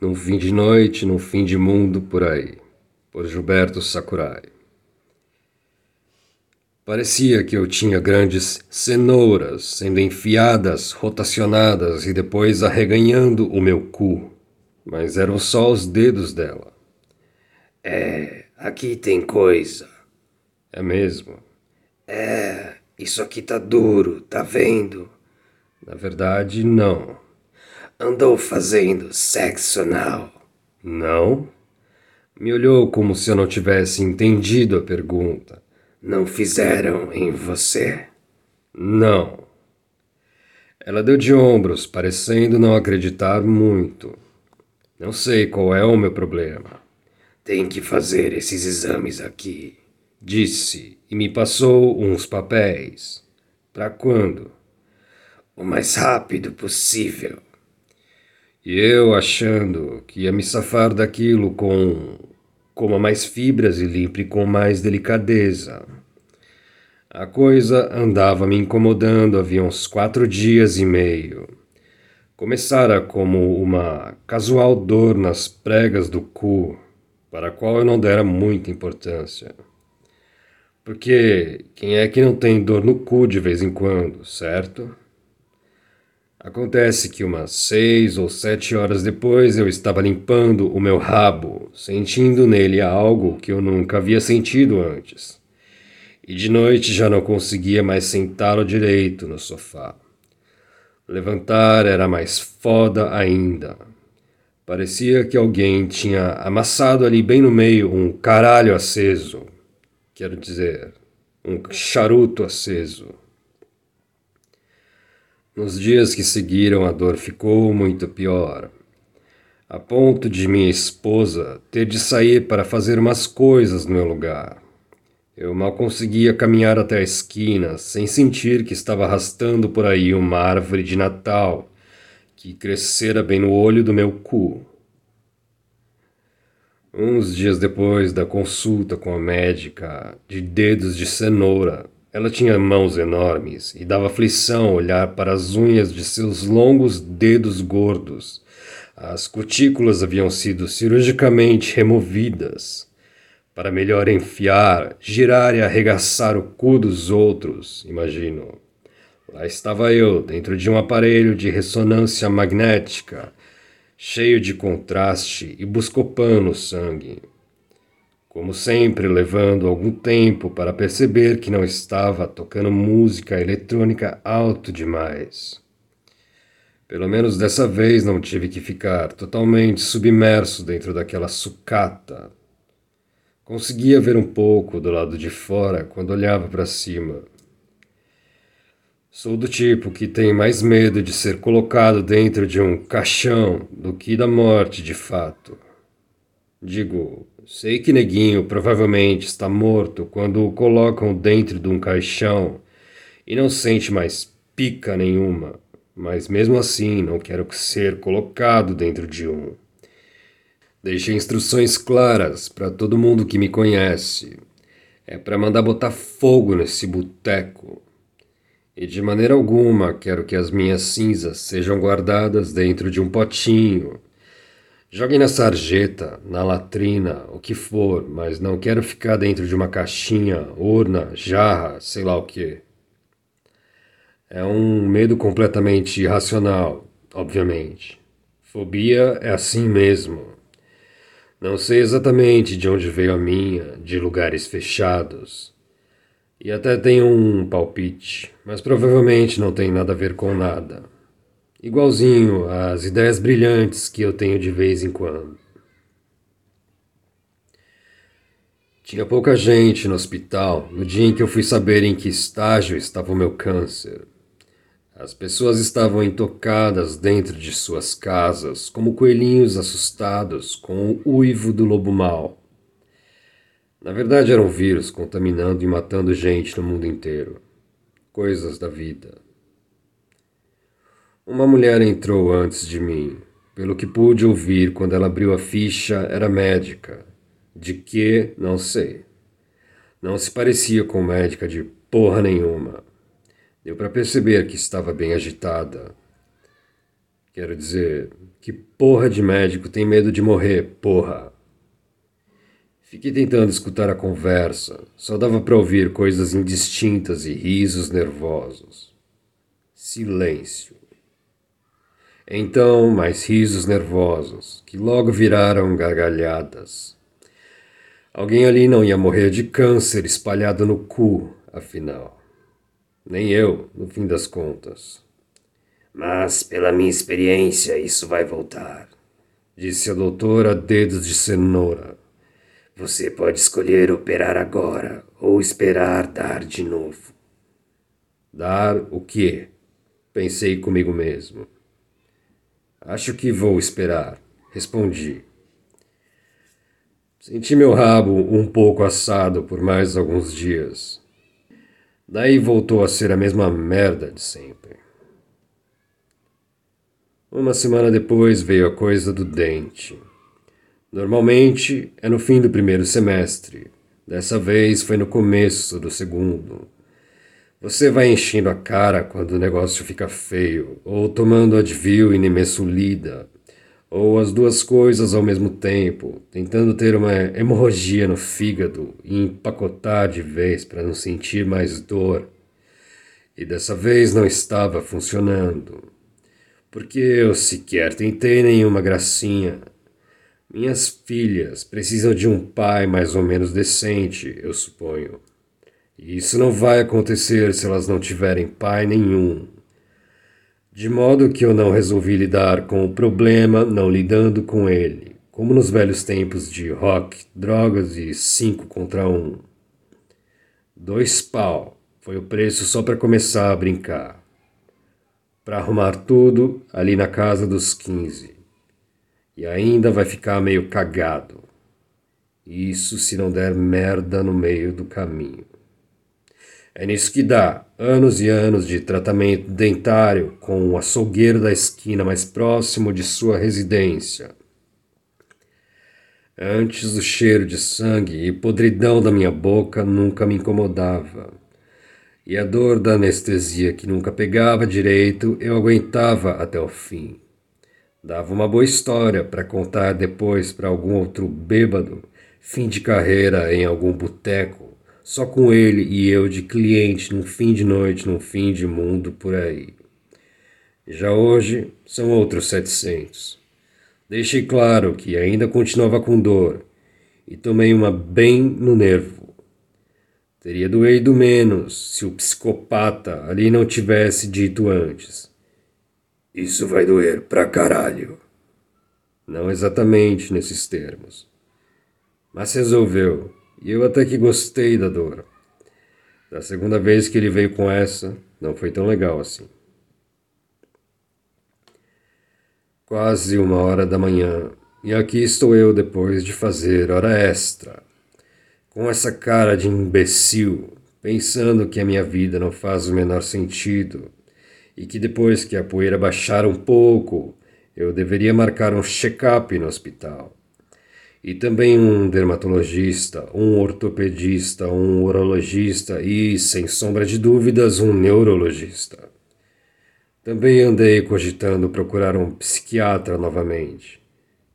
num fim de noite, num fim de mundo por aí, por Gilberto Sakurai. Parecia que eu tinha grandes cenouras sendo enfiadas, rotacionadas e depois arreganhando o meu cu, mas eram só os dedos dela. É, aqui tem coisa. É mesmo? É, isso aqui tá duro, tá vendo? Na verdade, não. Andou fazendo sexo anal? Não? Me olhou como se eu não tivesse entendido a pergunta. Não fizeram em você? Não. Ela deu de ombros, parecendo não acreditar muito. Não sei qual é o meu problema. Tem que fazer esses exames aqui, disse e me passou uns papéis. Para quando? O mais rápido possível. E eu achando que ia me safar daquilo com. coma mais fibras e limpe com mais delicadeza. A coisa andava me incomodando havia uns quatro dias e meio. Começara como uma casual dor nas pregas do cu, para a qual eu não dera muita importância. Porque quem é que não tem dor no cu de vez em quando, certo? Acontece que umas seis ou sete horas depois eu estava limpando o meu rabo, sentindo nele algo que eu nunca havia sentido antes. E de noite já não conseguia mais sentá-lo direito no sofá. Levantar era mais foda ainda. Parecia que alguém tinha amassado ali bem no meio um caralho aceso. Quero dizer, um charuto aceso. Nos dias que seguiram, a dor ficou muito pior, a ponto de minha esposa ter de sair para fazer umas coisas no meu lugar. Eu mal conseguia caminhar até a esquina sem sentir que estava arrastando por aí uma árvore de Natal que crescera bem no olho do meu cu. Uns dias depois da consulta com a médica de dedos de cenoura, ela tinha mãos enormes e dava aflição olhar para as unhas de seus longos dedos gordos. As cutículas haviam sido cirurgicamente removidas para melhor enfiar, girar e arregaçar o cu dos outros, imagino. Lá estava eu, dentro de um aparelho de ressonância magnética, cheio de contraste e buscopan no sangue como sempre, levando algum tempo para perceber que não estava tocando música eletrônica alto demais. Pelo menos dessa vez não tive que ficar totalmente submerso dentro daquela sucata. Conseguia ver um pouco do lado de fora quando olhava para cima. Sou do tipo que tem mais medo de ser colocado dentro de um caixão do que da morte de fato. Digo, sei que Neguinho provavelmente está morto quando o colocam dentro de um caixão e não sente mais pica nenhuma, mas mesmo assim não quero ser colocado dentro de um. Deixei instruções claras para todo mundo que me conhece. É para mandar botar fogo nesse boteco. E de maneira alguma quero que as minhas cinzas sejam guardadas dentro de um potinho Jogue na sarjeta, na latrina, o que for, mas não quero ficar dentro de uma caixinha, urna, jarra, sei lá o que. É um medo completamente irracional, obviamente. Fobia é assim mesmo. Não sei exatamente de onde veio a minha, de lugares fechados. E até tenho um palpite, mas provavelmente não tem nada a ver com nada igualzinho às ideias brilhantes que eu tenho de vez em quando. Tinha pouca gente no hospital no dia em que eu fui saber em que estágio estava o meu câncer. As pessoas estavam intocadas dentro de suas casas, como coelhinhos assustados com o uivo do lobo mau. Na verdade, era um vírus contaminando e matando gente no mundo inteiro. Coisas da vida. Uma mulher entrou antes de mim. Pelo que pude ouvir quando ela abriu a ficha, era médica. De que, não sei. Não se parecia com médica de porra nenhuma. Deu para perceber que estava bem agitada. Quero dizer, que porra de médico tem medo de morrer, porra? Fiquei tentando escutar a conversa, só dava para ouvir coisas indistintas e risos nervosos. Silêncio. Então, mais risos nervosos, que logo viraram gargalhadas. Alguém ali não ia morrer de câncer espalhado no cu, afinal. Nem eu, no fim das contas. Mas, pela minha experiência, isso vai voltar, disse a doutora dedos de cenoura. Você pode escolher operar agora ou esperar dar de novo. Dar o quê? Pensei comigo mesmo. Acho que vou esperar, respondi. Senti meu rabo um pouco assado por mais alguns dias. Daí voltou a ser a mesma merda de sempre. Uma semana depois veio a coisa do dente. Normalmente é no fim do primeiro semestre. Dessa vez foi no começo do segundo. Você vai enchendo a cara quando o negócio fica feio, ou tomando Advil e Nimesulida, ou as duas coisas ao mesmo tempo, tentando ter uma hemorragia no fígado e empacotar de vez para não sentir mais dor. E dessa vez não estava funcionando, porque eu sequer tentei nenhuma gracinha. Minhas filhas precisam de um pai mais ou menos decente, eu suponho. Isso não vai acontecer se elas não tiverem pai nenhum. De modo que eu não resolvi lidar com o problema não lidando com ele, como nos velhos tempos de rock, drogas e cinco contra um. Dois pau foi o preço só para começar a brincar. Para arrumar tudo ali na casa dos quinze. E ainda vai ficar meio cagado. Isso se não der merda no meio do caminho. É nisso que dá anos e anos de tratamento dentário com o açougueiro da esquina mais próximo de sua residência. Antes o cheiro de sangue e podridão da minha boca nunca me incomodava. E a dor da anestesia que nunca pegava direito eu aguentava até o fim. Dava uma boa história para contar depois para algum outro bêbado, fim de carreira em algum boteco só com ele e eu de cliente num fim de noite, num fim de mundo por aí. Já hoje são outros setecentos. Deixei claro que ainda continuava com dor e tomei uma bem no nervo. Teria doído menos se o psicopata ali não tivesse dito antes. Isso vai doer pra caralho. Não exatamente nesses termos. Mas resolveu e eu até que gostei da dor. Da segunda vez que ele veio com essa, não foi tão legal assim. Quase uma hora da manhã, e aqui estou eu depois de fazer hora extra, com essa cara de imbecil, pensando que a minha vida não faz o menor sentido e que depois que a poeira baixar um pouco, eu deveria marcar um check-up no hospital e também um dermatologista, um ortopedista, um urologista e, sem sombra de dúvidas, um neurologista. Também andei cogitando procurar um psiquiatra novamente.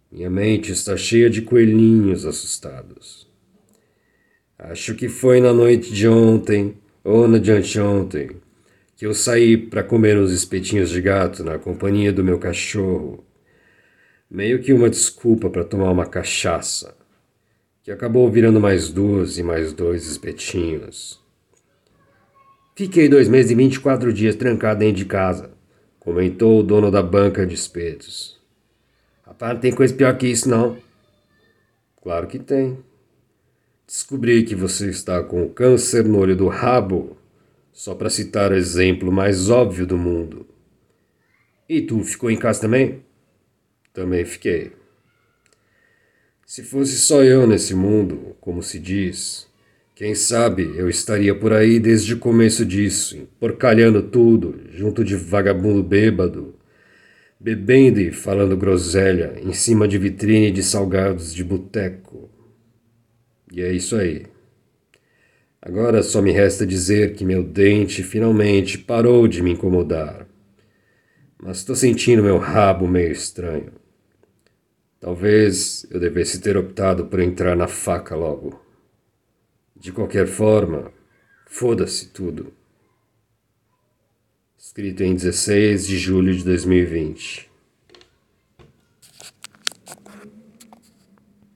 Minha mente está cheia de coelhinhos assustados. Acho que foi na noite de ontem ou na de anteontem que eu saí para comer uns espetinhos de gato na companhia do meu cachorro meio que uma desculpa para tomar uma cachaça, que acabou virando mais duas e mais dois espetinhos. Fiquei dois meses e vinte e quatro dias trancado dentro de casa, comentou o dono da banca de espetos. Rapaz, não tem coisa pior que isso, não. Claro que tem. Descobri que você está com câncer no olho do rabo, só para citar o exemplo mais óbvio do mundo. E tu ficou em casa também? Também fiquei. Se fosse só eu nesse mundo, como se diz, quem sabe eu estaria por aí desde o começo disso, porcalhando tudo, junto de vagabundo bêbado, bebendo e falando groselha em cima de vitrine de salgados de boteco. E é isso aí. Agora só me resta dizer que meu dente finalmente parou de me incomodar. mas tô sentindo meu rabo meio estranho. Talvez eu devesse ter optado por entrar na faca logo. De qualquer forma, foda-se tudo. Escrito em 16 de julho de 2020.